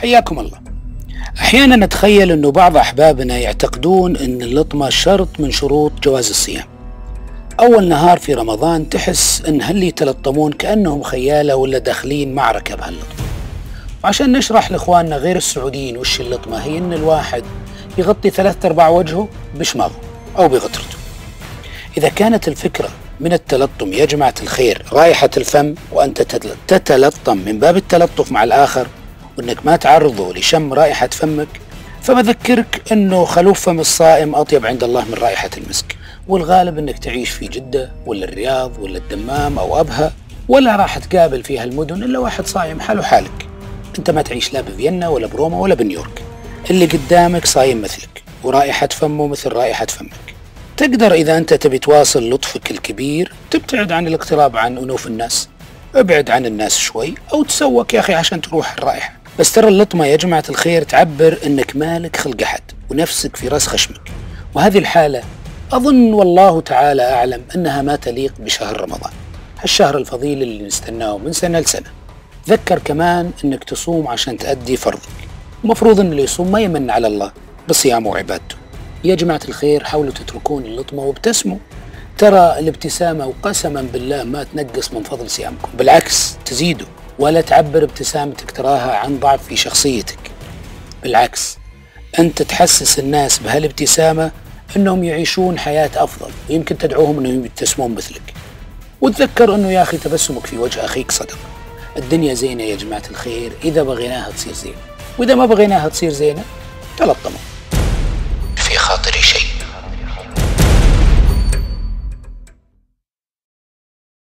حياكم الله. أحيانا نتخيل أنه بعض أحبابنا يعتقدون أن اللطمة شرط من شروط جواز الصيام. أول نهار في رمضان تحس أن هل يتلطمون كأنهم خيالة ولا داخلين معركة بهاللطمة. وعشان نشرح لإخواننا غير السعوديين وش اللطمة هي أن الواحد يغطي ثلاثة أرباع وجهه بشماغه أو بغترته إذا كانت الفكرة من التلطم يا جماعة الخير رائحة الفم وأنت تتلطم من باب التلطف مع الآخر وأنك ما تعرضه لشم رائحة فمك فبذكرك أنه خلوف فم الصائم أطيب عند الله من رائحة المسك. والغالب أنك تعيش في جدة ولا الرياض ولا الدمام أو أبها ولا راح تقابل في هالمدن إلا واحد صايم حاله حالك. أنت ما تعيش لا بفيينا ولا بروما ولا بنيويورك. اللي قدامك صايم مثلك ورائحة فمه مثل رائحة فمك. تقدر إذا أنت تبي تواصل لطفك الكبير تبتعد عن الاقتراب عن أنوف الناس. ابعد عن الناس شوي أو تسوك يا أخي عشان تروح الرائحة. بس ترى اللطمة يا جماعة الخير تعبر أنك مالك خلق أحد ونفسك في رأس خشمك. وهذه الحالة أظن والله تعالى أعلم أنها ما تليق بشهر رمضان. هالشهر الفضيل اللي نستناه من سنة لسنة. ذكر كمان أنك تصوم عشان تأدي فرضك ومفروض أن اللي يصوم ما يمن على الله بصيامه وعبادته. يا جماعة الخير حاولوا تتركون اللطمة وابتسموا. ترى الابتسامة وقسما بالله ما تنقص من فضل صيامكم بالعكس تزيدوا. ولا تعبر ابتسامتك تراها عن ضعف في شخصيتك. بالعكس أنت تحسس الناس بهالابتسامة أنهم يعيشون حياة أفضل. ويمكن تدعوهم أنهم يبتسمون مثلك. وتذكر أنه يا أخي تبسمك في وجه أخيك صدق. الدنيا زينة يا جماعة الخير. إذا بغيناها تصير زينة. وإذا ما بغيناها تصير زينة تلطموا.